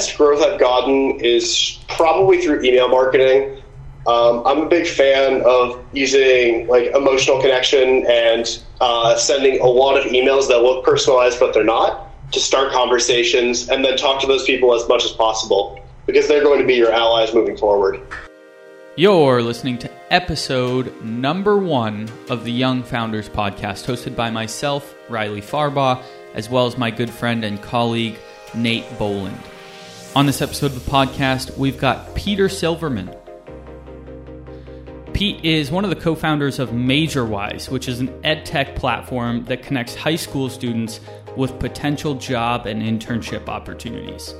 best growth I've gotten is probably through email marketing. Um, I'm a big fan of using like emotional connection and uh, sending a lot of emails that look personalized but they're not to start conversations and then talk to those people as much as possible because they're going to be your allies moving forward. You're listening to episode number one of the Young Founders Podcast, hosted by myself, Riley Farbaugh, as well as my good friend and colleague, Nate Boland. On this episode of the podcast, we've got Peter Silverman. Pete is one of the co founders of MajorWise, which is an ed tech platform that connects high school students with potential job and internship opportunities.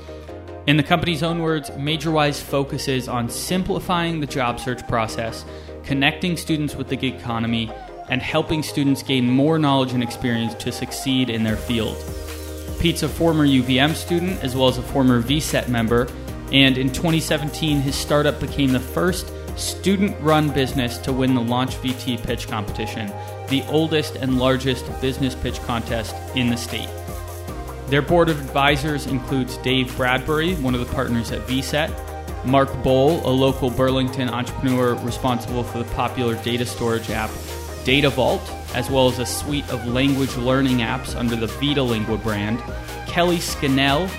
In the company's own words, MajorWise focuses on simplifying the job search process, connecting students with the gig economy, and helping students gain more knowledge and experience to succeed in their field. Pete's a former UVM student as well as a former VSET member, and in 2017, his startup became the first student run business to win the Launch VT pitch competition, the oldest and largest business pitch contest in the state. Their board of advisors includes Dave Bradbury, one of the partners at VSET, Mark Bowl, a local Burlington entrepreneur responsible for the popular data storage app Data Vault, as well as a suite of language learning apps under the VitaLingua brand, Kelly Scannell,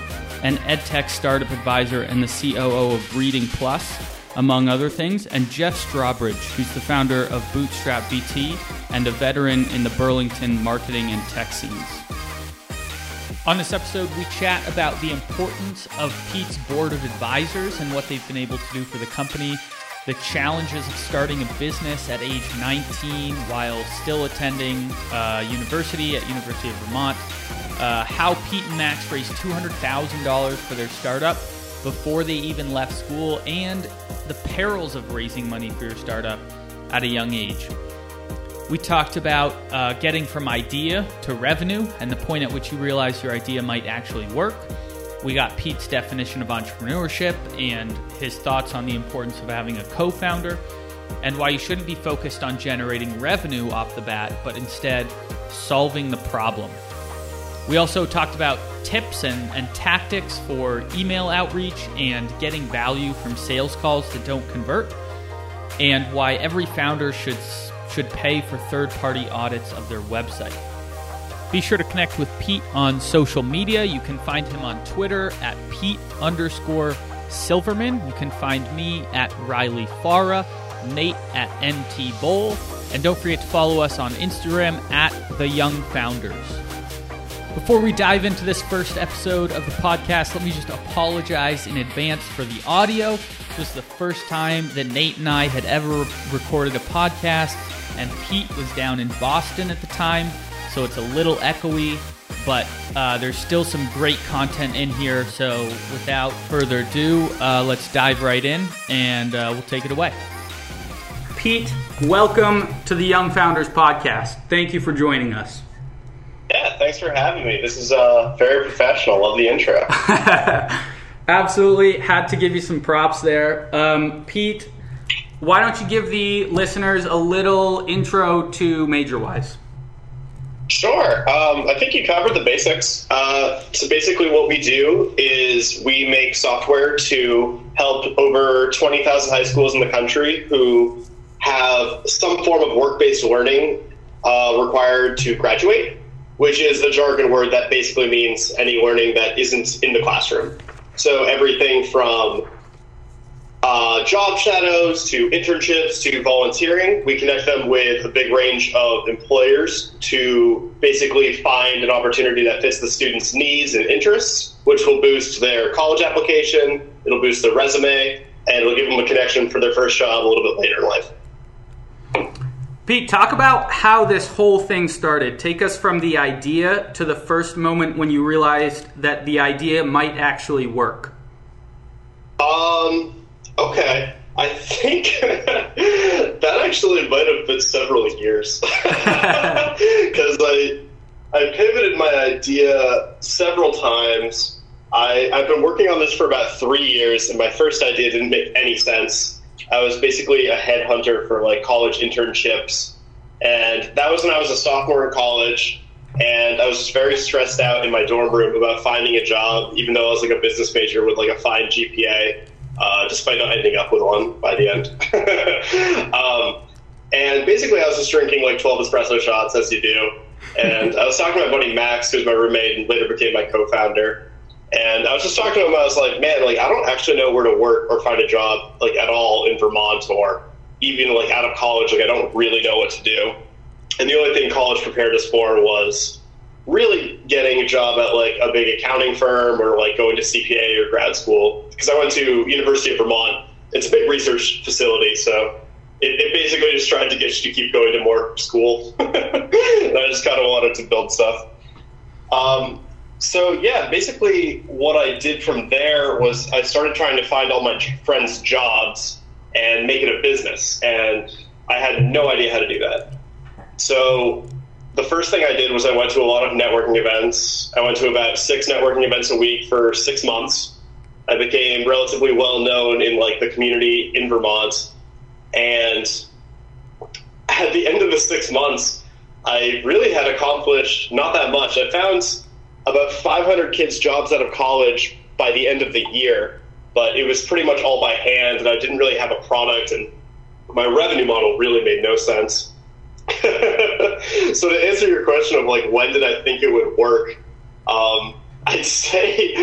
an edtech startup advisor and the COO of Reading Plus, among other things, and Jeff Strawbridge, who's the founder of Bootstrap VT and a veteran in the Burlington marketing and tech scenes. On this episode, we chat about the importance of Pete's board of advisors and what they've been able to do for the company, the challenges of starting a business at age 19 while still attending uh, university at University of Vermont, uh, how Pete and Max raised $200,000 for their startup before they even left school, and the perils of raising money for your startup at a young age. We talked about uh, getting from idea to revenue and the point at which you realize your idea might actually work. We got Pete's definition of entrepreneurship and his thoughts on the importance of having a co founder and why you shouldn't be focused on generating revenue off the bat, but instead solving the problem. We also talked about tips and, and tactics for email outreach and getting value from sales calls that don't convert, and why every founder should, should pay for third party audits of their website. Be sure to connect with Pete on social media. You can find him on Twitter at Pete underscore Silverman. You can find me at Riley Farah, Nate at MT Bowl, and don't forget to follow us on Instagram at The Young Founders. Before we dive into this first episode of the podcast, let me just apologize in advance for the audio. This was the first time that Nate and I had ever recorded a podcast, and Pete was down in Boston at the time, so it's a little echoey, but uh, there's still some great content in here. So without further ado, uh, let's dive right in, and uh, we'll take it away. Pete, welcome to the Young Founders Podcast. Thank you for joining us. Yeah, thanks for having me. This is uh, very professional. Love the intro. Absolutely. Had to give you some props there. Um, Pete, why don't you give the listeners a little intro to MajorWise? Sure. Um, I think you covered the basics. Uh, so basically, what we do is we make software to help over 20,000 high schools in the country who have some form of work based learning uh, required to graduate which is the jargon word that basically means any learning that isn't in the classroom. So everything from uh, job shadows to internships to volunteering, we connect them with a big range of employers to basically find an opportunity that fits the student's needs and interests, which will boost their college application, it'll boost their resume, and it'll give them a connection for their first job a little bit later in life. Pete, talk about how this whole thing started. Take us from the idea to the first moment when you realized that the idea might actually work. Um, okay. I think that actually might have been several years. Because I, I pivoted my idea several times. I, I've been working on this for about three years, and my first idea didn't make any sense. I was basically a headhunter for like college internships, and that was when I was a sophomore in college. and I was very stressed out in my dorm room about finding a job, even though I was like a business major with like a fine GPA, uh, despite not ending up with one by the end. um, and basically, I was just drinking like 12 espresso shots, as you do. And I was talking to my buddy Max, who's my roommate and later became my co-founder. And I was just talking to him. I was like, man, like I don't actually know where to work or find a job like at all in Vermont or even like out of college. Like I don't really know what to do. And the only thing college prepared us for was really getting a job at like a big accounting firm or like going to CPA or grad school. Because I went to University of Vermont. It's a big research facility, so it, it basically just tried to get you to keep going to more school. I just kind of wanted to build stuff. Um, so yeah, basically what I did from there was I started trying to find all my friends' jobs and make it a business, and I had no idea how to do that. So the first thing I did was I went to a lot of networking events. I went to about six networking events a week for six months. I became relatively well known in like the community in Vermont, and at the end of the six months, I really had accomplished not that much. I found about 500 kids jobs out of college by the end of the year, but it was pretty much all by hand, and I didn't really have a product, and my revenue model really made no sense. so to answer your question of like when did I think it would work, um, I'd say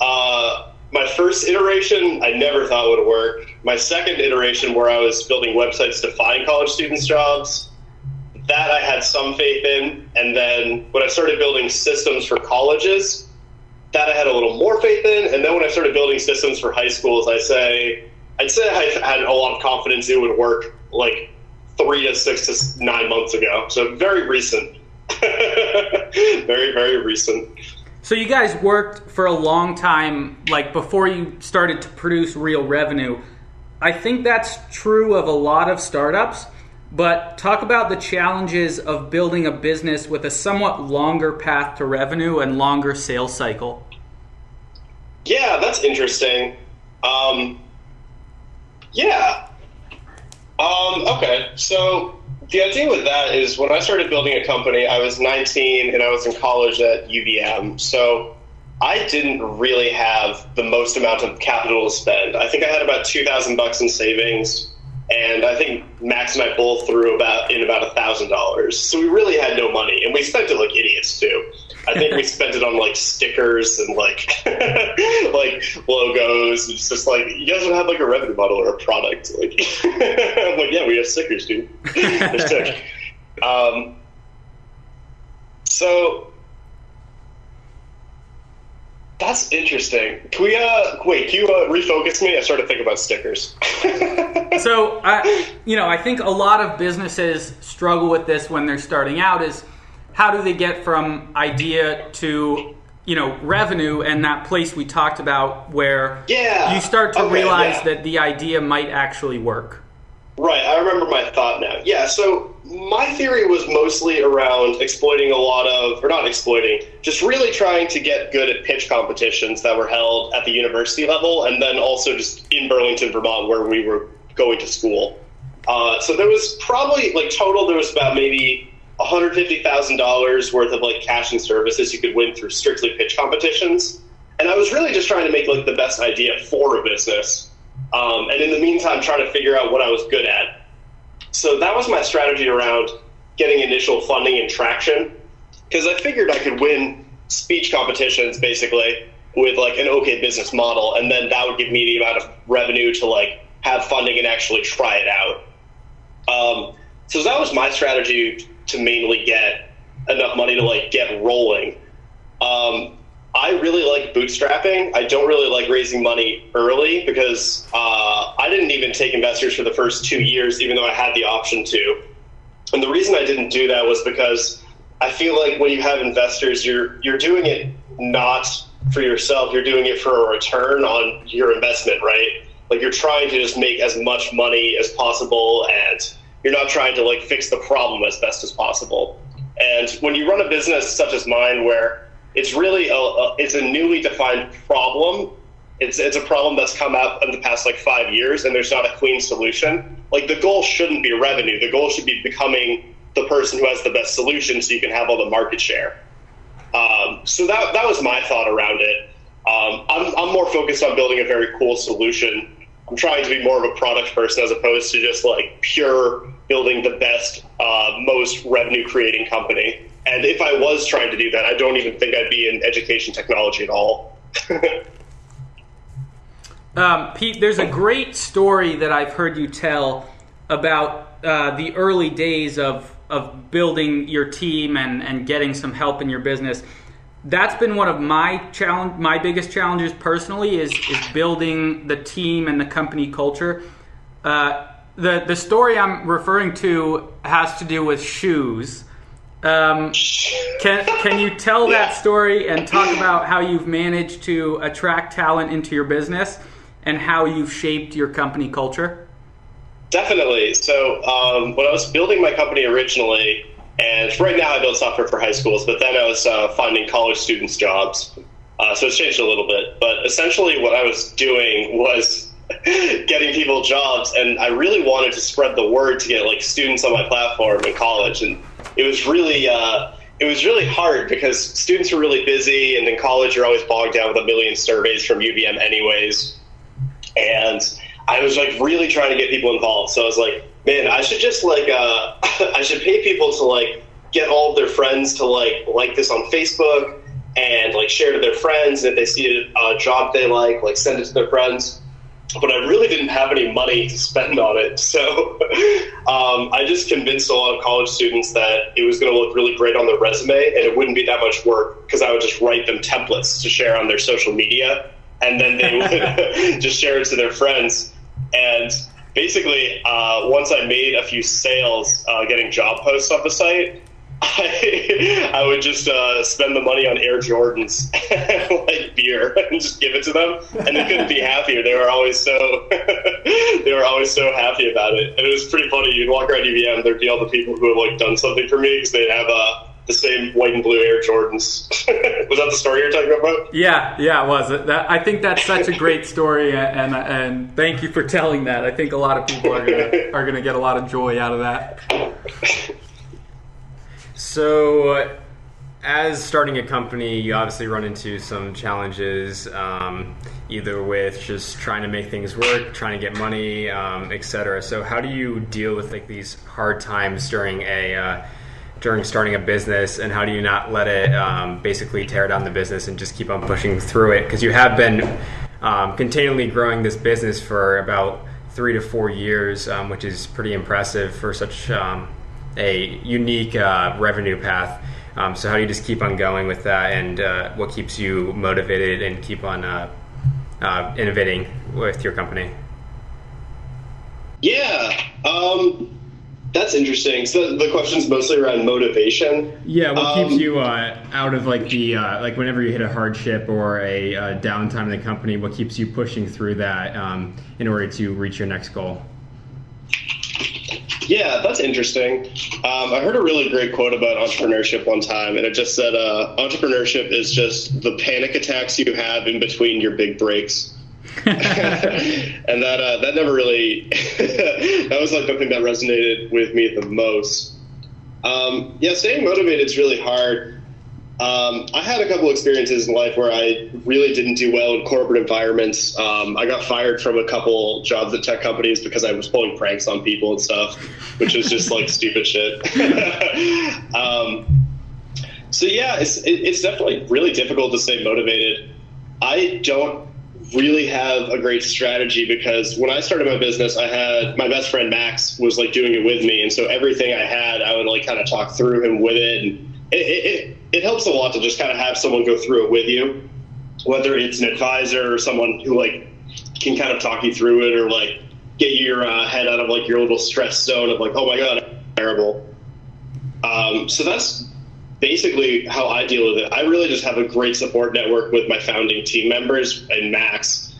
uh, my first iteration I never thought would work. My second iteration, where I was building websites to find college students jobs, that I had some faith in. And then when I started building systems for colleges, that I had a little more faith in. And then when I started building systems for high schools, I say I'd say I had a lot of confidence it would work like three to six to nine months ago. So very recent. very, very recent. So you guys worked for a long time, like before you started to produce real revenue. I think that's true of a lot of startups. But talk about the challenges of building a business with a somewhat longer path to revenue and longer sales cycle. Yeah, that's interesting. Um, yeah. Um, okay, so the idea with that is when I started building a company, I was 19 and I was in college at UVM. So I didn't really have the most amount of capital to spend. I think I had about 2,000 bucks in savings and I think Max and I both threw about in about a thousand dollars. So we really had no money, and we spent it like idiots too. I think we spent it on like stickers and like like logos. It's just like you guys don't have like a revenue model or a product. Like I'm like, yeah, we have stickers, dude. They're sick. Um, so that's interesting. Can we, uh, wait, can you uh, refocus me? I started thinking about stickers. so, I, you know, I think a lot of businesses struggle with this when they're starting out is how do they get from idea to, you know, revenue and that place we talked about where yeah. you start to okay, realize yeah. that the idea might actually work. Right, I remember my thought now. Yeah, so my theory was mostly around exploiting a lot of, or not exploiting, just really trying to get good at pitch competitions that were held at the university level, and then also just in Burlington, Vermont, where we were going to school. Uh, so there was probably like total, there was about maybe $150,000 worth of like cash and services you could win through strictly pitch competitions. And I was really just trying to make like the best idea for a business um, and in the meantime, trying to figure out what I was good at. So that was my strategy around getting initial funding and traction because I figured I could win speech competitions basically with like an okay business model, and then that would give me the amount of revenue to like have funding and actually try it out. Um, so that was my strategy to mainly get enough money to like get rolling. Um, I really like bootstrapping. I don't really like raising money early because uh, I didn't even take investors for the first two years, even though I had the option to. And the reason I didn't do that was because I feel like when you have investors, you're you're doing it not for yourself. You're doing it for a return on your investment, right? Like you're trying to just make as much money as possible, and you're not trying to like fix the problem as best as possible. And when you run a business such as mine, where it's really a, a, it's a newly defined problem. It's it's a problem that's come up in the past like five years, and there's not a clean solution. Like the goal shouldn't be revenue. The goal should be becoming the person who has the best solution so you can have all the market share. Um, so that, that was my thought around it. Um, I'm, I'm more focused on building a very cool solution. I'm trying to be more of a product person as opposed to just like pure building the best, uh, most revenue creating company. And if I was trying to do that, I don't even think I'd be in education technology at all. um, Pete, there's a great story that I've heard you tell about uh, the early days of, of building your team and, and getting some help in your business. That's been one of my challenge, my biggest challenges personally is is building the team and the company culture. Uh, the the story I'm referring to has to do with shoes. Um, can can you tell that story and talk about how you've managed to attract talent into your business and how you've shaped your company culture? Definitely. So um, when I was building my company originally, and right now I build software for high schools, but then I was uh, finding college students jobs. Uh, so it's changed a little bit. But essentially, what I was doing was getting people jobs, and I really wanted to spread the word to get like students on my platform in college, and it was really uh, it was really hard because students are really busy, and in college you're always bogged down with a million surveys from UVM, anyways. And I was like really trying to get people involved, so I was like, man, I should just like uh, I should pay people to like get all of their friends to like like this on Facebook and like share to their friends. And if they see a, a job they like, like send it to their friends but I really didn't have any money to spend on it. So um, I just convinced a lot of college students that it was going to look really great on their resume and it wouldn't be that much work because I would just write them templates to share on their social media and then they would just share it to their friends. And basically, uh, once I made a few sales uh, getting job posts off the site, I, I would just uh, spend the money on Air Jordans, like beer, and just give it to them, and they couldn't be happier. They were always so they were always so happy about it, and it was pretty funny. You'd walk around UVM, there'd be all the people who have like done something for me because they'd have uh, the same white and blue Air Jordans. was that the story you're talking about? Yeah, yeah, it was. That, I think that's such a great story, and and thank you for telling that. I think a lot of people are gonna are gonna get a lot of joy out of that. So, as starting a company, you obviously run into some challenges, um, either with just trying to make things work, trying to get money, um, etc. So, how do you deal with like these hard times during a uh, during starting a business, and how do you not let it um, basically tear down the business and just keep on pushing through it? Because you have been um, continually growing this business for about three to four years, um, which is pretty impressive for such um, a unique uh, revenue path. Um, so how do you just keep on going with that, and uh, what keeps you motivated and keep on uh, uh innovating with your company? Yeah, um, that's interesting. So the question's mostly around motivation. Yeah, what um, keeps you uh, out of like the uh, like whenever you hit a hardship or a downtime in the company? What keeps you pushing through that um, in order to reach your next goal? Yeah, that's interesting. Um, I heard a really great quote about entrepreneurship one time, and it just said, uh, "Entrepreneurship is just the panic attacks you have in between your big breaks." and that uh, that never really that was like the thing that resonated with me the most. Um, yeah, staying motivated is really hard. Um, I had a couple experiences in life where I really didn't do well in corporate environments. Um, I got fired from a couple jobs at tech companies because I was pulling pranks on people and stuff, which was just like stupid shit. um, so yeah, it's it, it's definitely really difficult to stay motivated. I don't really have a great strategy because when I started my business, I had my best friend Max was like doing it with me, and so everything I had, I would like kind of talk through him with it and it, it, it helps a lot to just kind of have someone go through it with you, whether it's an advisor or someone who like can kind of talk you through it or like get your uh, head out of like your little stress zone of like, oh my god, I'm terrible. Um, so that's basically how I deal with it. I really just have a great support network with my founding team members and Max.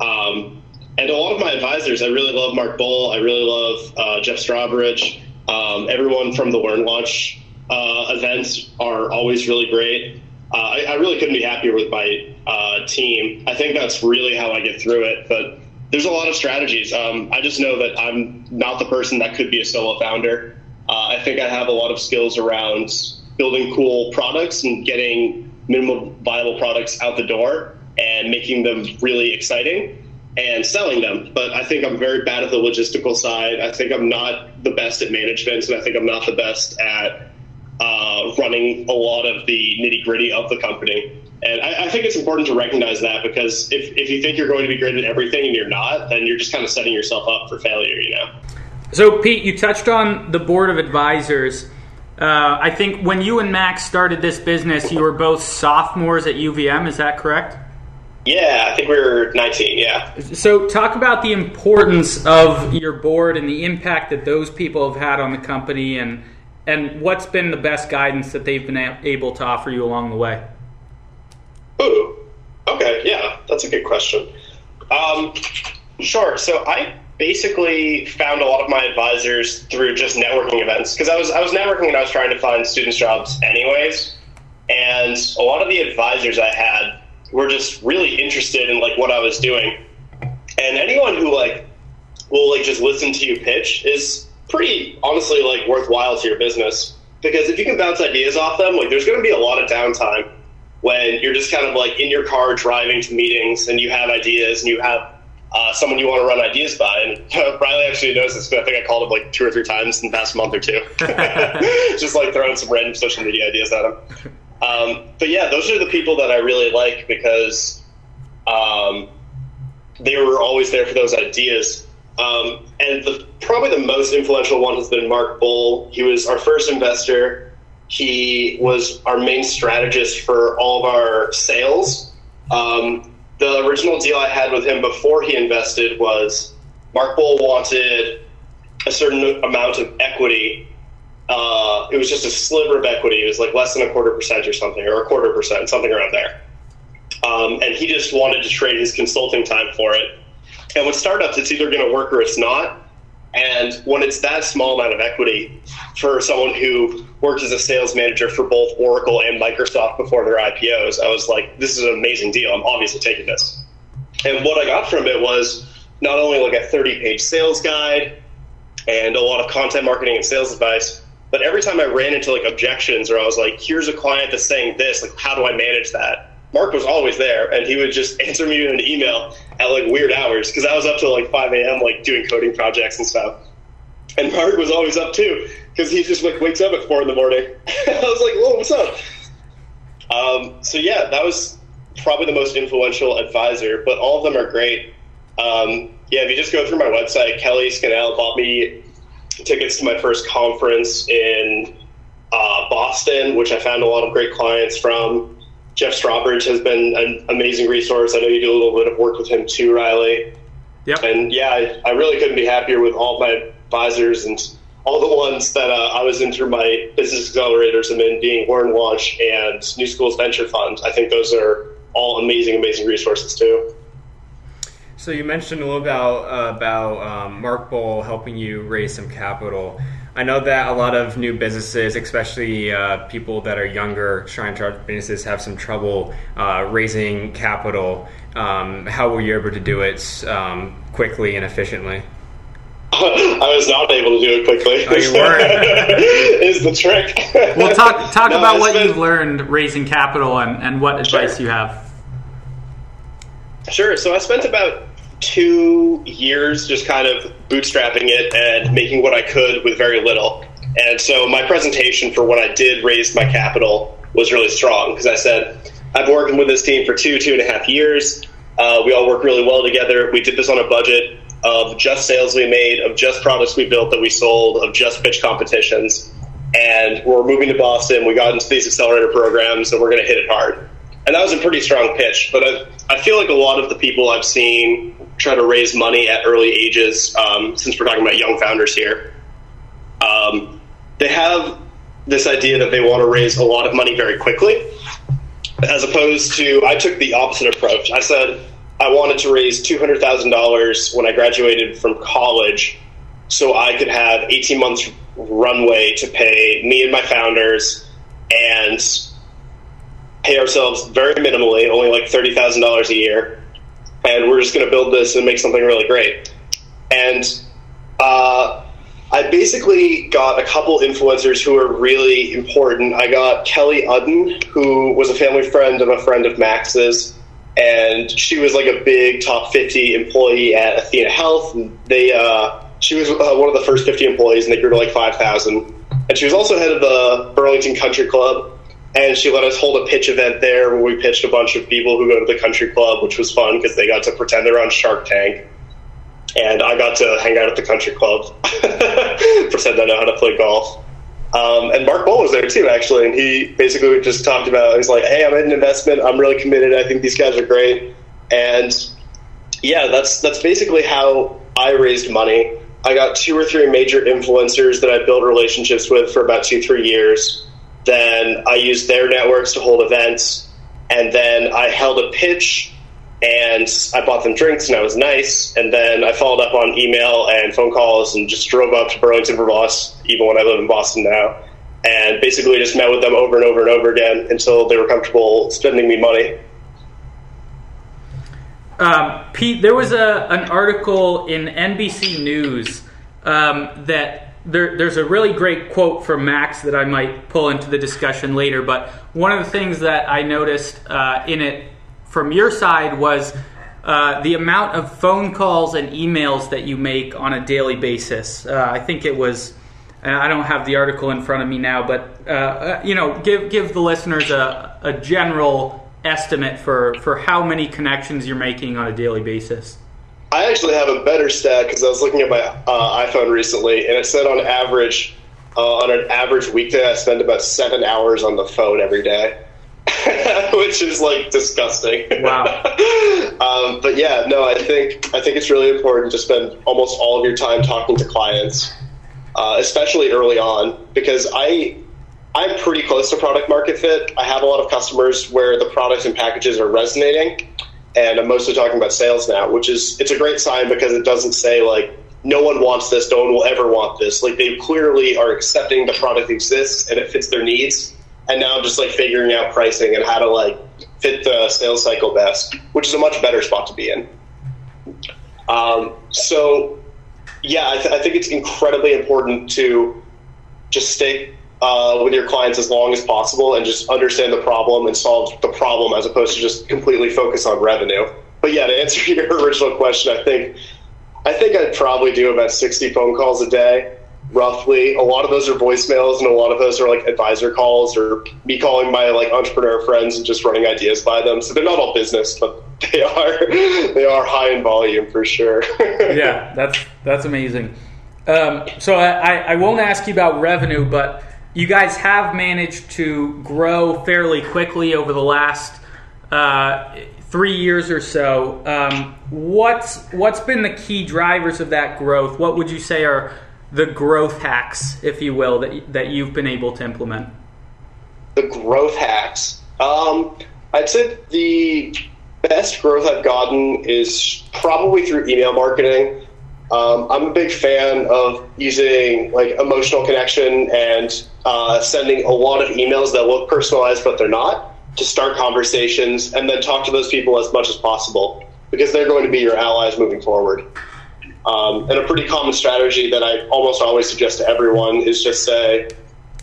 Um, and a lot of my advisors, I really love Mark Bull. I really love uh, Jeff Strawbridge. Um, everyone from the Learn Launch uh, events are always really great. Uh, I, I, really couldn't be happier with my uh, team. I think that's really how I get through it. But there's a lot of strategies. Um, I just know that I'm not the person that could be a solo founder. Uh, I think I have a lot of skills around building cool products and getting minimal viable products out the door and making them really exciting and selling them. But I think I'm very bad at the logistical side. I think I'm not the best at management, and I think I'm not the best at uh, running a lot of the nitty gritty of the company. And I, I, think it's important to recognize that because if, if you think you're going to be great at everything and you're not, then you're just kind of setting yourself up for failure, you know? So, Pete, you touched on the board of advisors. Uh, I think when you and Max started this business, you were both sophomores at UVM. Is that correct? Yeah, I think we were 19, yeah. So, talk about the importance of your board and the impact that those people have had on the company and, and what's been the best guidance that they've been able to offer you along the way. Ooh, okay, yeah, that's a good question. Um, sure. So I basically found a lot of my advisors through just networking events. Because I was I was networking and I was trying to find students jobs anyways, and a lot of the advisors I had were just really interested in like what I was doing, and anyone who like will like just listen to you pitch is pretty honestly like worthwhile to your business. Because if you can bounce ideas off them, like there's going to be a lot of downtime when you're just kind of like in your car driving to meetings and you have ideas and you have uh, someone you want to run ideas by. And Riley actually knows this, I think I called him like two or three times in the past month or two, just like throwing some random social media ideas at him. Um, but yeah, those are the people that I really like because um, they were always there for those ideas. Um, and the, probably the most influential one has been Mark Bull. He was our first investor he was our main strategist for all of our sales. Um, the original deal I had with him before he invested was Mark Bull wanted a certain amount of equity. Uh, it was just a sliver of equity. It was like less than a quarter percent or something, or a quarter percent, something around there. Um, and he just wanted to trade his consulting time for it. And with startups, it's either going to work or it's not. And when it's that small amount of equity for someone who worked as a sales manager for both Oracle and Microsoft before their IPOs, I was like, this is an amazing deal. I'm obviously taking this. And what I got from it was not only like a 30 page sales guide and a lot of content marketing and sales advice, but every time I ran into like objections or I was like, here's a client that's saying this, like, how do I manage that? Mark was always there, and he would just answer me in an email at like weird hours because I was up till like 5 a.m. like doing coding projects and stuff. And Mark was always up too because he just like wakes up at four in the morning. I was like, "Whoa, what's up?" Um, so yeah, that was probably the most influential advisor, but all of them are great. Um, yeah, if you just go through my website, Kelly Scannell bought me tickets to my first conference in uh, Boston, which I found a lot of great clients from. Jeff Strawbridge has been an amazing resource. I know you do a little bit of work with him too, Riley. Yep. And yeah, I, I really couldn't be happier with all my advisors and all the ones that uh, I was in through my business accelerators and then being Learn Launch and New Schools Venture Fund. I think those are all amazing, amazing resources too. So you mentioned a little about uh, about um, Mark Bull helping you raise some capital. I know that a lot of new businesses, especially uh, people that are younger, trying to start businesses, have some trouble uh, raising capital. Um, how were you able to do it um, quickly and efficiently? I was not able to do it quickly. Oh, you weren't. is the trick. well, talk talk no, about what been... you've learned raising capital and, and what advice sure. you have. Sure. So I spent about two years just kind of bootstrapping it and making what I could with very little. And so my presentation for when I did raise my capital was really strong because I said, I've been working with this team for two, two and a half years. Uh, we all work really well together. We did this on a budget of just sales we made, of just products we built that we sold, of just pitch competitions. And we're moving to Boston. We got into these accelerator programs and we're going to hit it hard. And that was a pretty strong pitch. But I, I feel like a lot of the people I've seen try to raise money at early ages, um, since we're talking about young founders here, um, they have this idea that they want to raise a lot of money very quickly, as opposed to I took the opposite approach. I said I wanted to raise two hundred thousand dollars when I graduated from college, so I could have eighteen months runway to pay me and my founders and pay ourselves very minimally, only like thirty thousand dollars a year, and we're just going to build this and make something really great. And uh, I basically got a couple influencers who are really important. I got Kelly Udden, who was a family friend of a friend of Max's, and she was like a big top 50 employee at Athena Health. They, uh, she was uh, one of the first 50 employees, and they grew to like 5,000. And she was also head of the Burlington Country Club, and she let us hold a pitch event there where we pitched a bunch of people who go to the country club, which was fun because they got to pretend they're on Shark Tank and I got to hang out at the country club, pretend I know how to play golf. Um, and Mark Bull was there too, actually, and he basically just talked about. He's like, "Hey, I'm in an investment. I'm really committed. I think these guys are great." And yeah, that's that's basically how I raised money. I got two or three major influencers that I built relationships with for about two, three years. Then I used their networks to hold events, and then I held a pitch and I bought them drinks, and I was nice. And then I followed up on email and phone calls, and just drove up to Burlington, Vermont, even when I live in Boston now, and basically just met with them over and over and over again until they were comfortable spending me money. Um, Pete, there was a an article in NBC News um, that there, there's a really great quote from Max that I might pull into the discussion later. But one of the things that I noticed uh, in it from your side was uh, the amount of phone calls and emails that you make on a daily basis. Uh, I think it was. I don't have the article in front of me now, but uh, uh, you know, give give the listeners a, a general estimate for for how many connections you're making on a daily basis. I actually have a better stat because I was looking at my uh, iPhone recently, and it said on average, uh, on an average weekday, I spend about seven hours on the phone every day. which is like disgusting. Wow. um, but yeah, no, I think I think it's really important to spend almost all of your time talking to clients, uh, especially early on, because I I'm pretty close to product market fit. I have a lot of customers where the products and packages are resonating, and I'm mostly talking about sales now, which is it's a great sign because it doesn't say like no one wants this, no one will ever want this. Like they clearly are accepting the product exists and it fits their needs and now I'm just like figuring out pricing and how to like fit the sales cycle best, which is a much better spot to be in. Um, so, yeah, I, th- I, think it's incredibly important to just stay uh, with your clients as long as possible and just understand the problem and solve the problem as opposed to just completely focus on revenue. But yeah, to answer your original question, I think I think I'd probably do about 60 phone calls a day roughly. A lot of those are voicemails, and a lot of those are like advisor calls or me calling my like entrepreneur friends and just running ideas by them. So they're not all business, but they are they are high in volume for sure. yeah, that's that's amazing. Um, so I, I won't ask you about revenue, but you guys have managed to grow fairly quickly over the last uh, three years or so. Um, what's what's been the key drivers of that growth? What would you say are the growth hacks, if you will, that that you've been able to implement? The growth hacks. Um, I'd say the best growth I've gotten is probably through email marketing. Um, I'm a big fan of using like emotional connection and uh, sending a lot of emails that look personalized but they're not to start conversations and then talk to those people as much as possible because they're going to be your allies moving forward. Um, and a pretty common strategy that I almost always suggest to everyone is just say,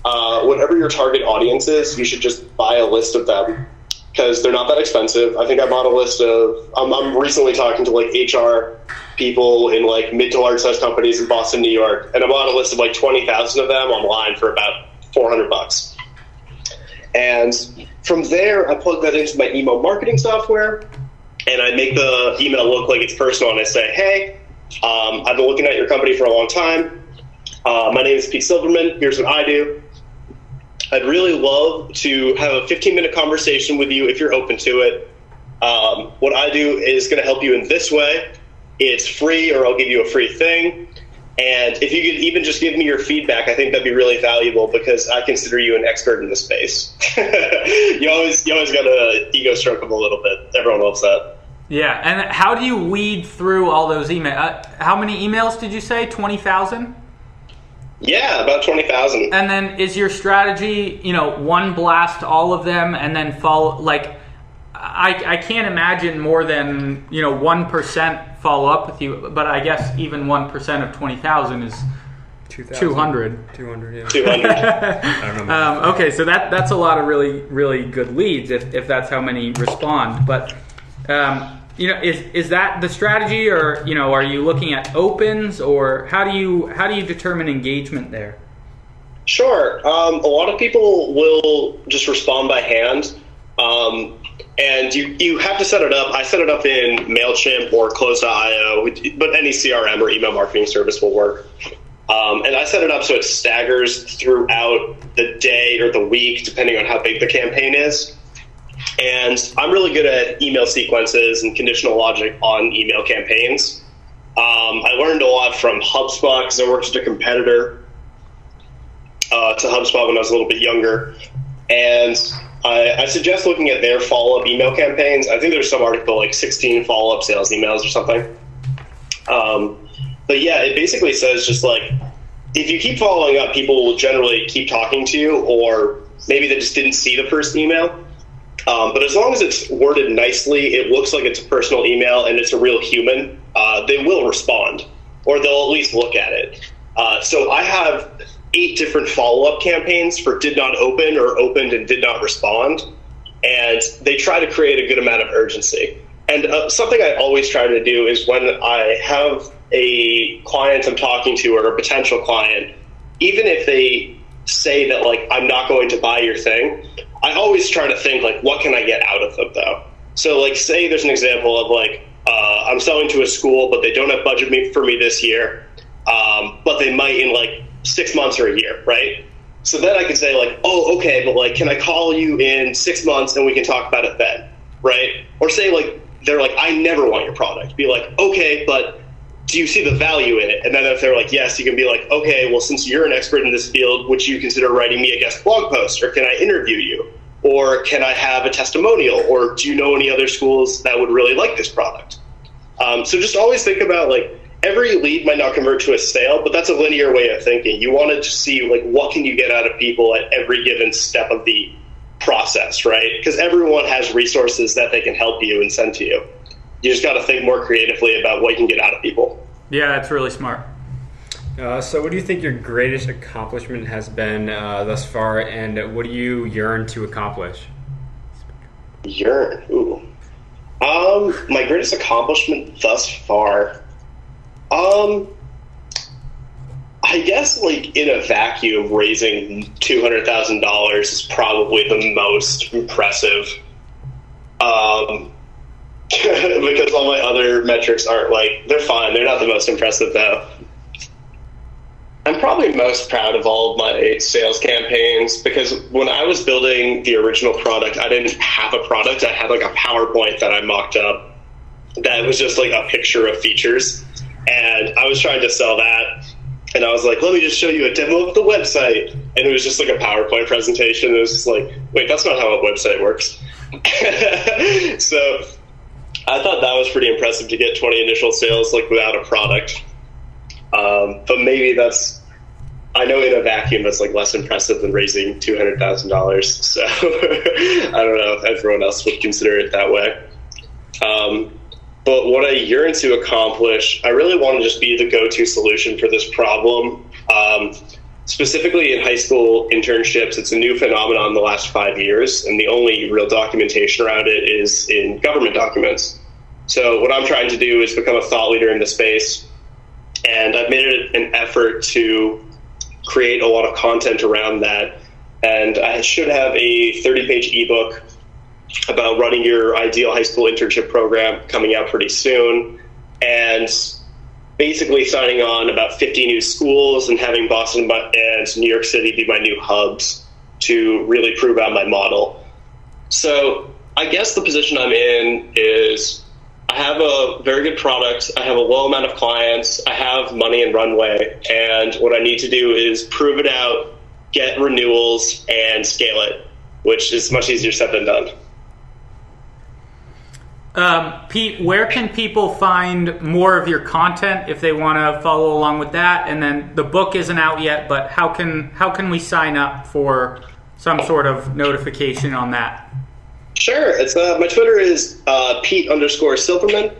uh, whatever your target audience is, you should just buy a list of them because they're not that expensive. I think I bought a list of. I'm, I'm recently talking to like HR people in like mid to large size companies in Boston, New York, and I bought a list of like twenty thousand of them online for about four hundred bucks. And from there, I plug that into my email marketing software, and I make the email look like it's personal. And I say, "Hey, um, I've been looking at your company for a long time. Uh, my name is Pete Silverman. Here's what I do. I'd really love to have a 15 minute conversation with you if you're open to it. Um, what I do is going to help you in this way. It's free, or I'll give you a free thing. And if you could even just give me your feedback, I think that'd be really valuable because I consider you an expert in the space. you always you always got to ego stroke them a little bit. Everyone loves that. Yeah, and how do you weed through all those emails? Uh, how many emails did you say? Twenty thousand. Yeah, about twenty thousand. And then is your strategy, you know, one blast all of them, and then follow like. I, I can't imagine more than you know one percent follow up with you, but I guess even one percent of twenty thousand is 200. 200, yeah. 200. I don't. Um, okay, so that that's a lot of really really good leads if, if that's how many respond. But um, you know, is is that the strategy, or you know, are you looking at opens, or how do you how do you determine engagement there? Sure. Um, a lot of people will just respond by hand. And you, you have to set it up. I set it up in MailChimp or Close.io, but any CRM or email marketing service will work. Um, and I set it up so it staggers throughout the day or the week, depending on how big the campaign is. And I'm really good at email sequences and conditional logic on email campaigns. Um, I learned a lot from HubSpot because I worked at a competitor uh, to HubSpot when I was a little bit younger. And I, I suggest looking at their follow up email campaigns. I think there's some article like 16 follow up sales emails or something. Um, but yeah, it basically says just like if you keep following up, people will generally keep talking to you, or maybe they just didn't see the first email. Um, but as long as it's worded nicely, it looks like it's a personal email and it's a real human, uh, they will respond, or they'll at least look at it. Uh, so I have eight different follow up campaigns for did not open or opened and did not respond, and they try to create a good amount of urgency. And uh, something I always try to do is when I have a client I'm talking to or a potential client, even if they say that like I'm not going to buy your thing, I always try to think like what can I get out of them though. So like say there's an example of like uh, I'm selling to a school but they don't have budget for me this year, um, but they might in like six months or a year, right? So then I can say like, oh okay, but like can I call you in six months and we can talk about it then, right? Or say like they're like I never want your product. Be like okay, but do you see the value in it? And then if they're like, yes, you can be like, okay, well, since you're an expert in this field, would you consider writing me a guest blog post or can I interview you? Or can I have a testimonial? Or do you know any other schools that would really like this product? Um, so just always think about like every lead might not convert to a sale, but that's a linear way of thinking. You want to see like what can you get out of people at every given step of the process, right? Because everyone has resources that they can help you and send to you you just got to think more creatively about what you can get out of people. Yeah, that's really smart. Uh, so, what do you think your greatest accomplishment has been uh, thus far, and what do you yearn to accomplish? Yearn, ooh. Um, my greatest accomplishment thus far, um, I guess like in a vacuum, raising two hundred thousand dollars is probably the most impressive. Um, because all my other metrics aren't like they're fine. They're not the most impressive though. I'm probably most proud of all of my sales campaigns because when I was building the original product, I didn't have a product. I had like a PowerPoint that I mocked up that was just like a picture of features. And I was trying to sell that. And I was like, let me just show you a demo of the website. And it was just like a PowerPoint presentation. It was just like, wait, that's not how a website works. so I thought that was pretty impressive to get 20 initial sales like without a product. Um, but maybe that's I know in a vacuum that's like less impressive than raising two hundred thousand dollars. So I don't know if everyone else would consider it that way. Um, but what I yearn to accomplish, I really want to just be the go-to solution for this problem. Um, specifically in high school internships, it's a new phenomenon in the last five years, and the only real documentation around it is in government documents. So, what I'm trying to do is become a thought leader in the space, and I've made it an effort to create a lot of content around that. And I should have a 30 page ebook about running your ideal high school internship program coming out pretty soon. And basically signing on about 50 new schools and having Boston and New York City be my new hubs to really prove out my model. So I guess the position I'm in is I have a very good product. I have a low amount of clients. I have money and runway. And what I need to do is prove it out, get renewals, and scale it, which is much easier said than done. Um, Pete, where can people find more of your content if they want to follow along with that? And then the book isn't out yet, but how can how can we sign up for some sort of notification on that? Sure, it's uh, my Twitter is uh, Pete underscore Silverman,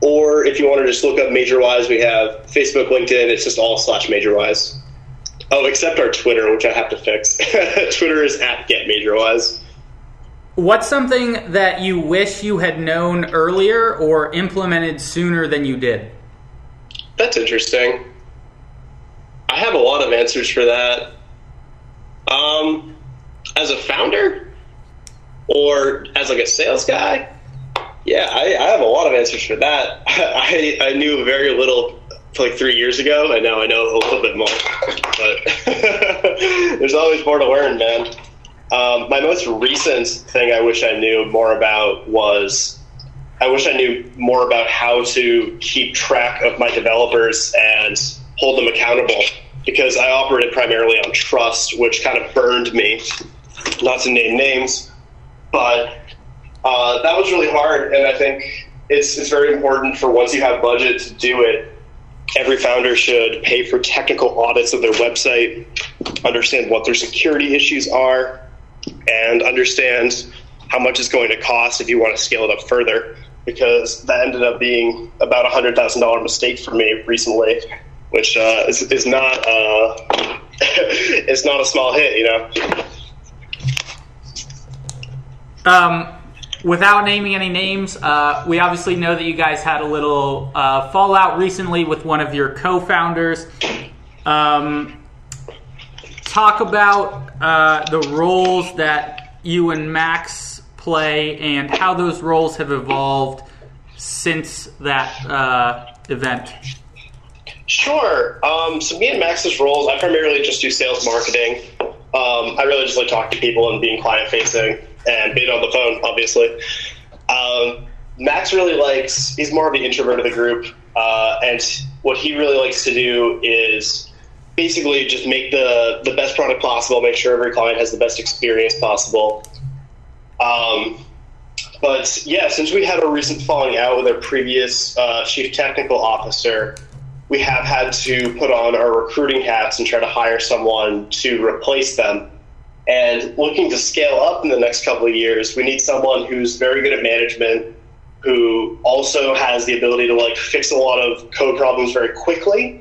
or if you want to just look up MajorWise, we have Facebook, LinkedIn. It's just all slash MajorWise. Oh, except our Twitter, which I have to fix. Twitter is at Get MajorWise. What's something that you wish you had known earlier or implemented sooner than you did? That's interesting. I have a lot of answers for that. Um, as a founder or as like a sales guy, yeah, I, I have a lot of answers for that. I, I knew very little like three years ago, and now I know a little bit more. But there's always more to learn, man. Um, my most recent thing I wish I knew more about was I wish I knew more about how to keep track of my developers and hold them accountable because I operated primarily on trust, which kind of burned me. Not to name names, but uh, that was really hard, and I think it's it's very important for once you have budget to do it. Every founder should pay for technical audits of their website, understand what their security issues are, and understand how much it's going to cost if you want to scale it up further. Because that ended up being about a hundred thousand dollar mistake for me recently, which uh, is, is not uh, it's not a small hit, you know. Um, without naming any names, uh, we obviously know that you guys had a little uh, fallout recently with one of your co-founders. Um, talk about uh, the roles that you and Max play and how those roles have evolved since that uh, event. Sure. Um, so me and Max's roles, I primarily just do sales marketing. Um, I really just like talking to people and being client facing and being on the phone, obviously. Um, Max really likes, he's more of the introvert of the group. Uh, and what he really likes to do is basically just make the, the best product possible, make sure every client has the best experience possible. Um, but yeah, since we had a recent falling out with our previous uh, chief technical officer, we have had to put on our recruiting hats and try to hire someone to replace them. And looking to scale up in the next couple of years, we need someone who's very good at management, who also has the ability to like fix a lot of code problems very quickly,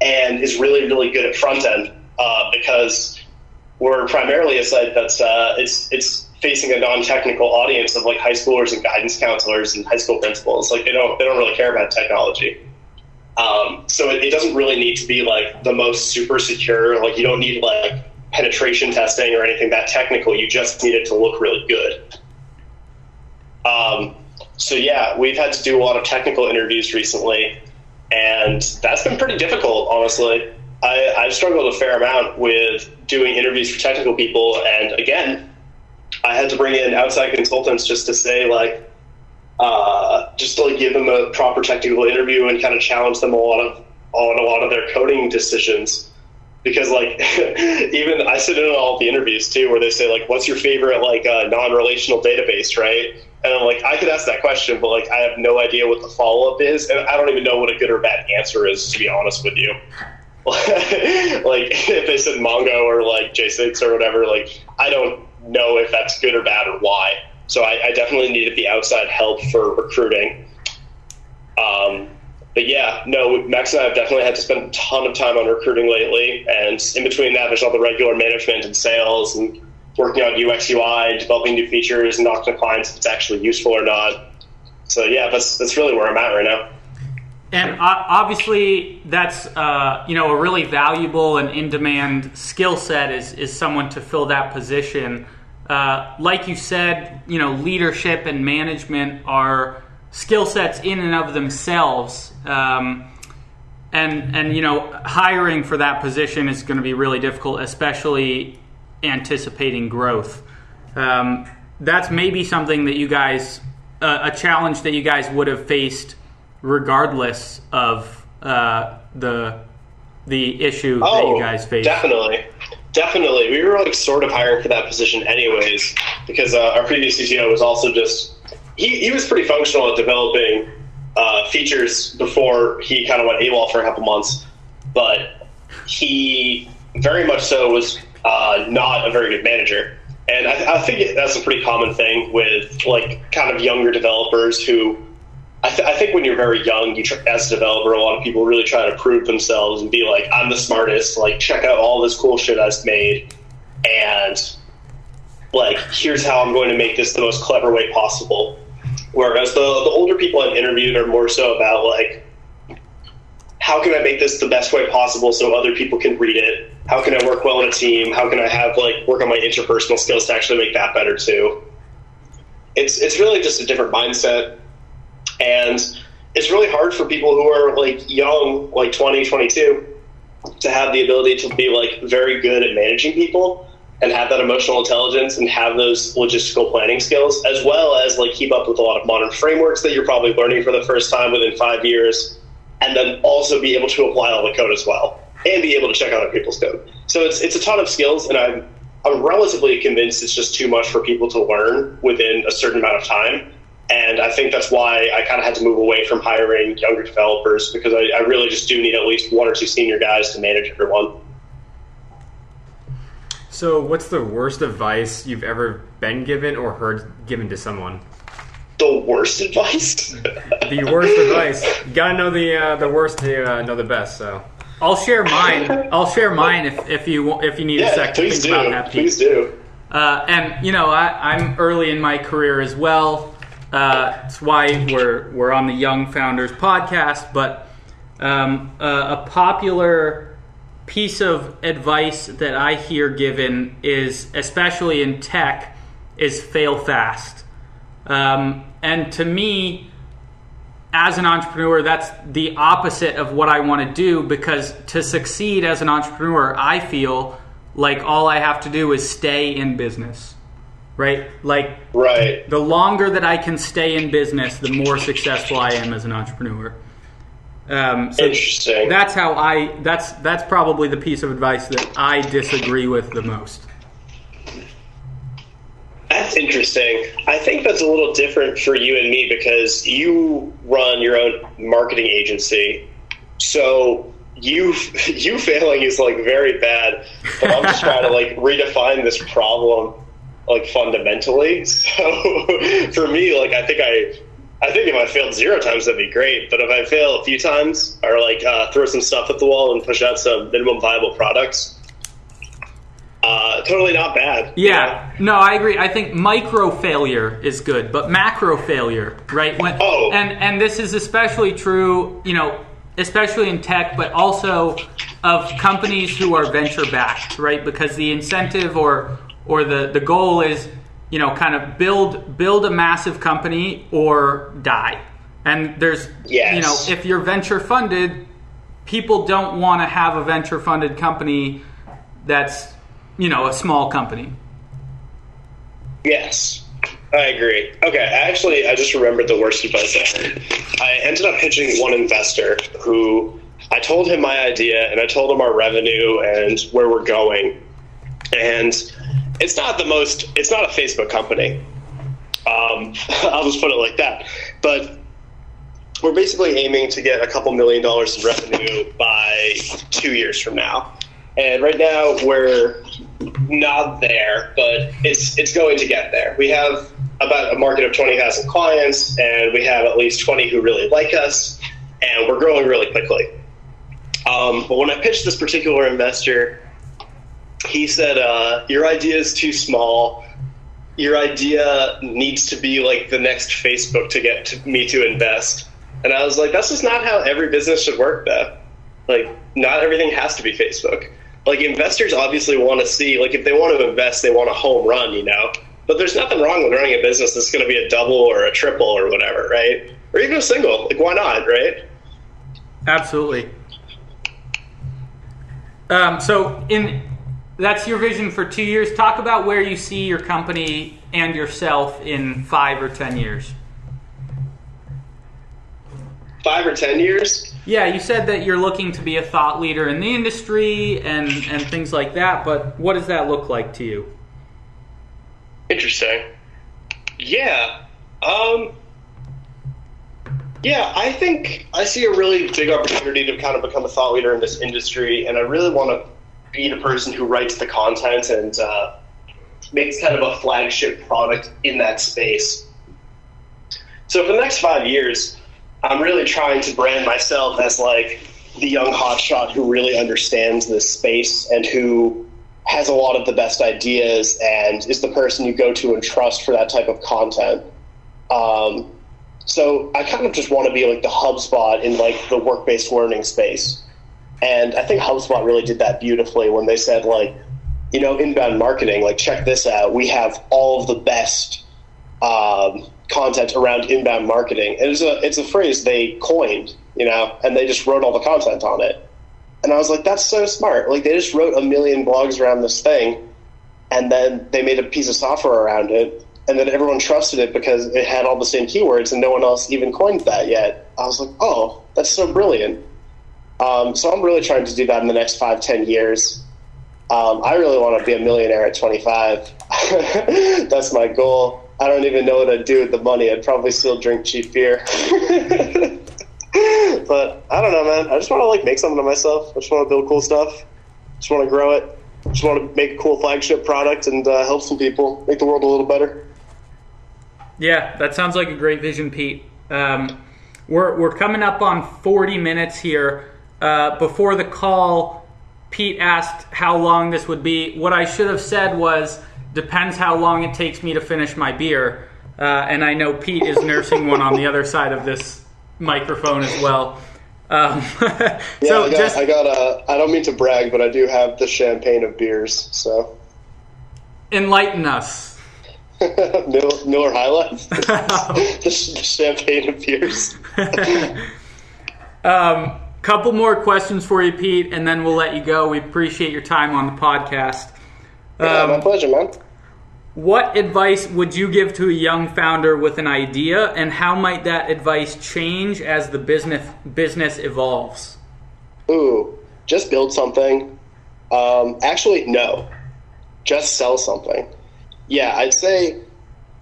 and is really really good at front end uh, because we're primarily a site that's uh, it's it's facing a non-technical audience of like high schoolers and guidance counselors and high school principals. Like they don't they don't really care about technology. Um, so it, it, doesn't really need to be like the most super secure. Like you don't need like penetration testing or anything that technical. You just need it to look really good. Um, so yeah, we've had to do a lot of technical interviews recently, and that's been pretty difficult, honestly. I, I've struggled a fair amount with doing interviews for technical people, and again, I had to bring in outside consultants just to say like, uh, just to like give them a proper technical interview and kind of challenge them a lot of on a lot of their coding decisions. Because like even I sit in on all the interviews too, where they say like, "What's your favorite like uh, non-relational database?" Right? And I'm like, I could ask that question, but like I have no idea what the follow-up is, and I don't even know what a good or bad answer is. To be honest with you, like if they said Mongo or like J6 or whatever, like I don't know if that's good or bad or why. So I, I definitely needed the outside help for recruiting. Um, but yeah, no, Max and I have definitely had to spend a ton of time on recruiting lately. And in between that, there's all the regular management and sales and working on UX UI, developing new features, and talking to clients if it's actually useful or not. So yeah, that's that's really where I'm at right now. And obviously, that's uh, you know a really valuable and in-demand skill set is is someone to fill that position. Uh, like you said, you know, leadership and management are skill sets in and of themselves. Um, and and you know, hiring for that position is going to be really difficult, especially anticipating growth. Um, that's maybe something that you guys, uh, a challenge that you guys would have faced regardless of uh, the the issue oh, that you oh, guys faced. Definitely. Definitely, we were like sort of hiring for that position anyways, because uh, our previous CTO was also just he, he was pretty functional at developing uh, features before he kind of went AWOL for a couple months, but he very much so was uh, not a very good manager, and I, I think that's a pretty common thing with like kind of younger developers who I, th- I, think when you're very young, you try, as a developer, a lot of people really try to prove themselves and be like, "I'm the smartest." Like, check out all this cool shit I've made, and like, here's how I'm going to make this the most clever way possible. Whereas the the older people I've interviewed are more so about like, how can I make this the best way possible so other people can read it? How can I work well in a team? How can I have like work on my interpersonal skills to actually make that better too? It's it's really just a different mindset and it's really hard for people who are like young, like 20, 22, to have the ability to be like very good at managing people and have that emotional intelligence and have those logistical planning skills, as well as like keep up with a lot of modern frameworks that you're probably learning for the first time within five years, and then also be able to apply all the code as well and be able to check out other people's code. So it's it's a ton of skills, and I'm I'm relatively convinced it's just too much for people to learn within a certain amount of time. And I think that's why I kind of had to move away from hiring younger developers because I, I really just do need at least one or two senior guys to manage everyone. So, what's the worst advice you've ever been given or heard given to someone? The worst advice? the worst advice. You gotta know the uh, the worst to uh, know the best. So, I'll share mine. I'll share mine if, if you if you need yeah, a second to think do. about that. Please do. Uh, and you know, I, I'm early in my career as well. Uh, that's why we're we're on the Young Founders podcast. But um, uh, a popular piece of advice that I hear given is, especially in tech, is fail fast. Um, and to me, as an entrepreneur, that's the opposite of what I want to do because to succeed as an entrepreneur, I feel like all I have to do is stay in business right? Like, right. The longer that I can stay in business, the more successful I am as an entrepreneur. Um, so Interesting. That's how I. That's that's probably the piece of advice that I disagree with the most. That's interesting. I think that's a little different for you and me because you run your own marketing agency. So you you failing is like very bad. But I'm just trying to like redefine this problem like fundamentally. So for me, like I think I I think if I failed zero times, that'd be great. But if I fail a few times, or like uh, throw some stuff at the wall and push out some minimum viable products, uh, totally not bad. Yeah, you know? no, I agree. I think micro failure is good, but macro failure, right? When, oh, and and this is especially true, you know, especially in tech, but also of companies who are venture backed, right? Because the incentive or or the, the goal is you know kind of build build a massive company or die and there's yes. you know if you're venture funded people don't want to have a venture funded company that's you know a small company yes I agree. Okay, actually, I just remembered the worst advice I heard. I ended up pitching one investor who I told him my idea and I told him our revenue and where we're going. And it's not the most. It's not a Facebook company. Um, I'll just put it like that. But we're basically aiming to get a couple million dollars in revenue by two years from now. And right now we're not there, but it's it's going to get there. We have about a market of twenty thousand clients, and we have at least twenty who really like us, and we're growing really quickly. Um, but when I pitched this particular investor, he said, uh, "Your idea is too small. Your idea needs to be like the next Facebook to get to me to invest." And I was like, "That's just not how every business should work, though. Like, not everything has to be Facebook. Like, investors obviously want to see, like, if they want to invest, they want a home run, you know." But there's nothing wrong with running a business that's going to be a double or a triple or whatever, right? Or even a single. Like, why not, right? Absolutely. Um, so, in that's your vision for two years. Talk about where you see your company and yourself in five or ten years. Five or ten years? Yeah, you said that you're looking to be a thought leader in the industry and, and things like that, but what does that look like to you? Interesting. Yeah. Um, yeah, I think I see a really big opportunity to kind of become a thought leader in this industry, and I really want to be the person who writes the content and uh, makes kind of a flagship product in that space. So for the next five years, I'm really trying to brand myself as like the young hotshot who really understands this space and who has a lot of the best ideas and is the person you go to and trust for that type of content. Um, so I kind of just want to be like the HubSpot in like the work-based learning space. And I think HubSpot really did that beautifully when they said like, you know, inbound marketing, like check this out. We have all of the best um, content around inbound marketing. And it's a it's a phrase they coined, you know, and they just wrote all the content on it. And I was like, that's so smart. Like they just wrote a million blogs around this thing, and then they made a piece of software around it, and then everyone trusted it because it had all the same keywords, and no one else even coined that yet. I was like, oh, that's so brilliant. Um, so I'm really trying to do that in the next five, ten years. Um, I really want to be a millionaire at 25. that's my goal. I don't even know what I'd do with the money. I'd probably still drink cheap beer. but I don't know, man. I just want to like make something of myself. I just want to build cool stuff. Just want to grow it. Just want to make a cool flagship product and uh, help some people, make the world a little better. Yeah, that sounds like a great vision, Pete. Um, we're we're coming up on 40 minutes here. Uh, before the call, Pete asked how long this would be. What I should have said was depends how long it takes me to finish my beer. Uh, and I know Pete is nursing one on the other side of this microphone as well. Um, yeah, so I got, just, I got a, I don't mean to brag, but I do have the champagne of beers. So enlighten us. Miller, Miller High Life, the, the champagne of beers. um, couple more questions for you, Pete, and then we'll let you go. We appreciate your time on the podcast. Yeah, um, my pleasure, man. What advice would you give to a young founder with an idea, and how might that advice change as the business business evolves? Ooh, just build something. Um, actually, no, just sell something. Yeah, I'd say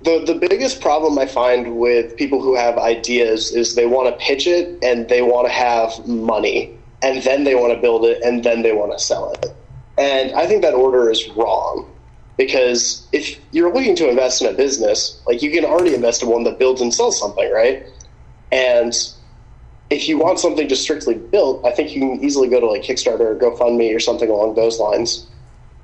the the biggest problem I find with people who have ideas is they want to pitch it and they want to have money, and then they want to build it and then they want to sell it. And I think that order is wrong because if you're looking to invest in a business, like you can already invest in one that builds and sells something, right? And if you want something just strictly built, I think you can easily go to like Kickstarter or GoFundMe or something along those lines.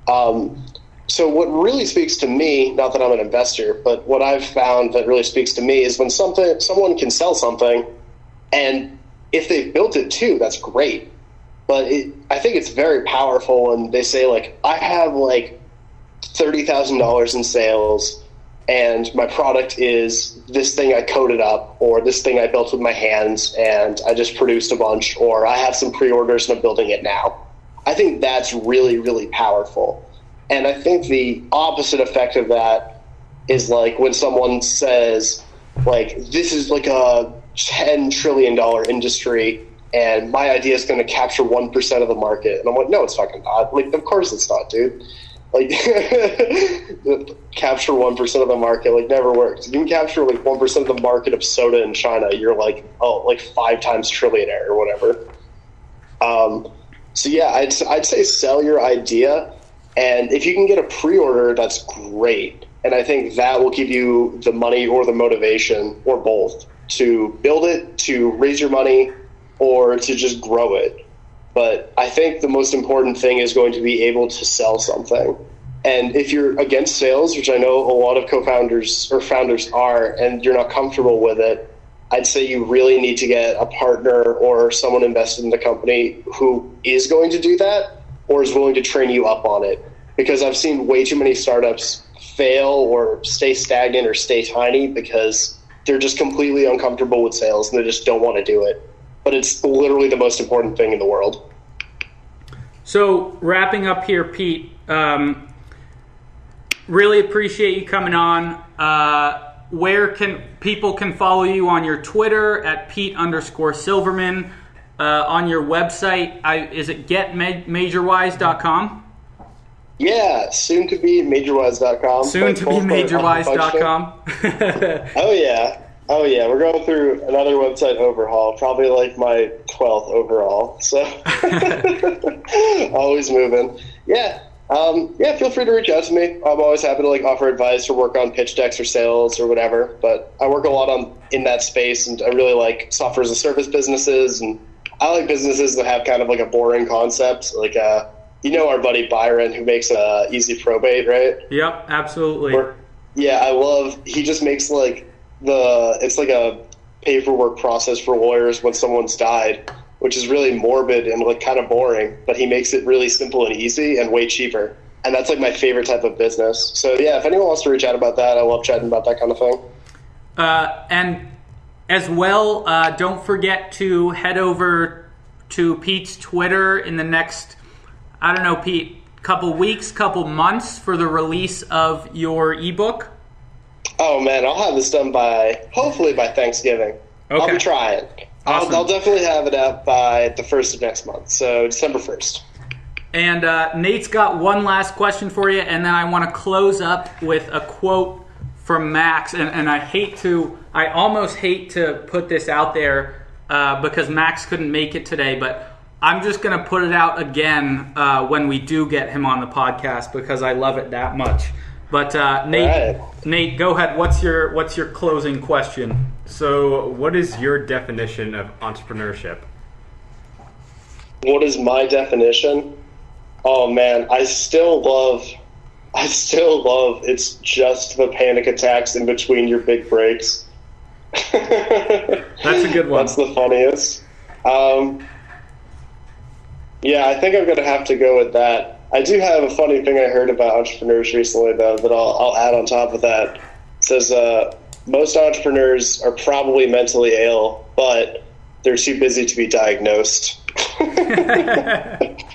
Um, so what really speaks to me, not that I'm an investor, but what I've found that really speaks to me is when something someone can sell something, and if they've built it too, that's great. But it, I think it's very powerful when they say like, I have like thirty thousand dollars in sales, and my product is this thing I coded up, or this thing I built with my hands, and I just produced a bunch, or I have some pre-orders and I'm building it now. I think that's really really powerful, and I think the opposite effect of that is like when someone says like this is like a ten trillion dollar industry and my idea is going to capture 1% of the market. And I'm like, no, it's fucking not. Like, of course it's not, dude. Like capture one percent of the market like never works. You can capture like one percent of the market of soda in China, you're like oh like five times trillionaire or whatever. Um, so yeah, I'd I'd say sell your idea, and if you can get a pre-order, that's great. And I think that will give you the money or the motivation or both to build it, to raise your money, or to just grow it. But I think the most important thing is going to be able to sell something. And if you're against sales, which I know a lot of co-founders or founders are, and you're not comfortable with it, I'd say you really need to get a partner or someone invested in the company who is going to do that or is willing to train you up on it. Because I've seen way too many startups fail or stay stagnant or stay tiny because they're just completely uncomfortable with sales and they just don't want to do it but it's literally the most important thing in the world. So, wrapping up here, Pete, um, really appreciate you coming on. Uh, where can people can follow you on your Twitter at Pete underscore Silverman? Uh, on your website, I, is it getmajorwise.com? Yeah, soon to be majorwise.com. Soon to be majorwise.com. oh, yeah. Oh yeah, we're going through another website overhaul, probably like my twelfth overall. So always moving. Yeah, Um, yeah, feel free to reach out to me. I'm always happy to like offer advice or work on pitch decks or sales or whatever. But I work a lot on in that space, and I really like software as a service businesses, and I like businesses that have kind of like a boring concept, like uh, you know our buddy Byron who makes uh, Easy Probate, right? Yep, absolutely. Or, yeah, I love. He just makes like the it's like a paperwork process for lawyers when someone's died, which is really morbid and like kind of boring. But he makes it really simple and easy and way cheaper. And that's like my favorite type of business. So yeah, if anyone wants to reach out about that, I love chatting about that kind of thing. Uh, and as well, uh, don't forget to head over to Pete's Twitter in the next, I don't know, Pete, couple weeks, couple months for the release of your ebook. Oh man, I'll have this done by hopefully by Thanksgiving. Okay. I'll be trying. Awesome. I'll, I'll definitely have it out by the first of next month, so December first. And uh, Nate's got one last question for you, and then I want to close up with a quote from Max. And, and I hate to, I almost hate to put this out there uh, because Max couldn't make it today, but I'm just going to put it out again uh, when we do get him on the podcast because I love it that much. But uh, Nate, Right. Nate, go ahead. What's your what's your closing question? So, what is your definition of entrepreneurship? What is my definition? Oh man, I still love I still love it's just the panic attacks in between your big breaks. That's a good one. That's the funniest. Um, yeah, I think I'm going to have to go with that. I do have a funny thing I heard about entrepreneurs recently, though, that I'll, I'll add on top of that. It says uh, most entrepreneurs are probably mentally ill, but they're too busy to be diagnosed.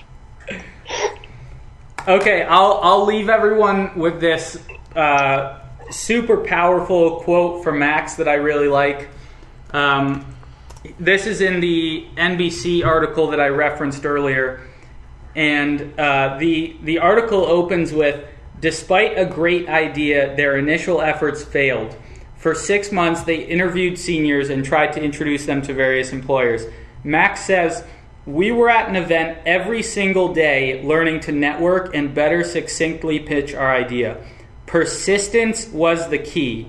Okay, I'll I'll leave everyone with this uh, super powerful quote from Max that I really like. Um, this is in the NBC article that I referenced earlier, and uh, the the article opens with, "Despite a great idea, their initial efforts failed." For six months, they interviewed seniors and tried to introduce them to various employers. Max says, We were at an event every single day learning to network and better succinctly pitch our idea. Persistence was the key.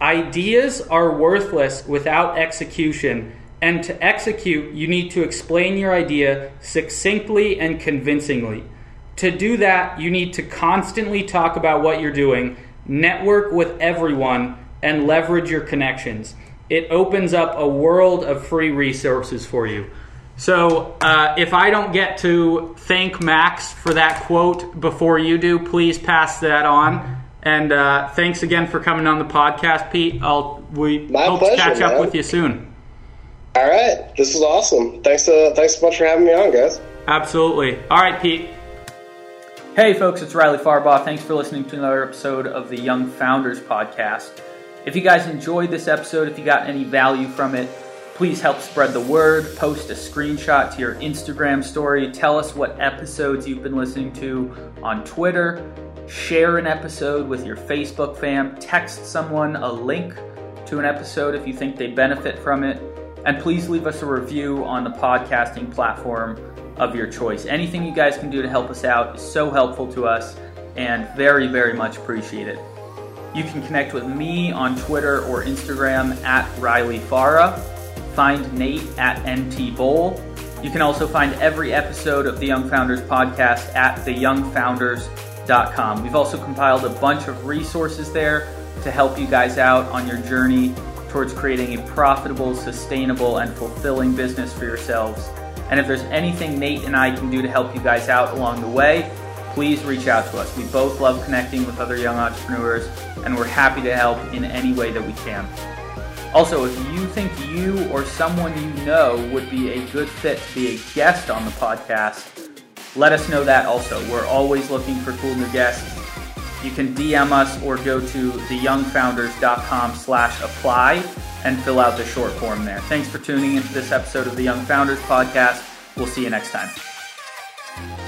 Ideas are worthless without execution, and to execute, you need to explain your idea succinctly and convincingly. To do that, you need to constantly talk about what you're doing, network with everyone, and leverage your connections. It opens up a world of free resources for you. So, uh, if I don't get to thank Max for that quote before you do, please pass that on. And uh, thanks again for coming on the podcast, Pete. I'll we My hope pleasure, to catch up man. with you soon. All right, this was awesome. Thanks, uh, thanks so much for having me on, guys. Absolutely. All right, Pete. Hey, folks, it's Riley Farbaugh. Thanks for listening to another episode of the Young Founders Podcast. If you guys enjoyed this episode, if you got any value from it, please help spread the word. Post a screenshot to your Instagram story. Tell us what episodes you've been listening to on Twitter. Share an episode with your Facebook fam. Text someone a link to an episode if you think they benefit from it. And please leave us a review on the podcasting platform of your choice. Anything you guys can do to help us out is so helpful to us and very, very much appreciated. You can connect with me on Twitter or Instagram at Riley Farah. Find Nate at NT Bowl. You can also find every episode of the Young Founders podcast at theyoungfounders.com. We've also compiled a bunch of resources there to help you guys out on your journey towards creating a profitable, sustainable, and fulfilling business for yourselves. And if there's anything Nate and I can do to help you guys out along the way, please reach out to us. We both love connecting with other young entrepreneurs, and we're happy to help in any way that we can. Also, if you think you or someone you know would be a good fit to be a guest on the podcast, let us know that also. We're always looking for cool new guests you can DM us or go to theyoungfounders.com slash apply and fill out the short form there. Thanks for tuning into this episode of the Young Founders Podcast. We'll see you next time.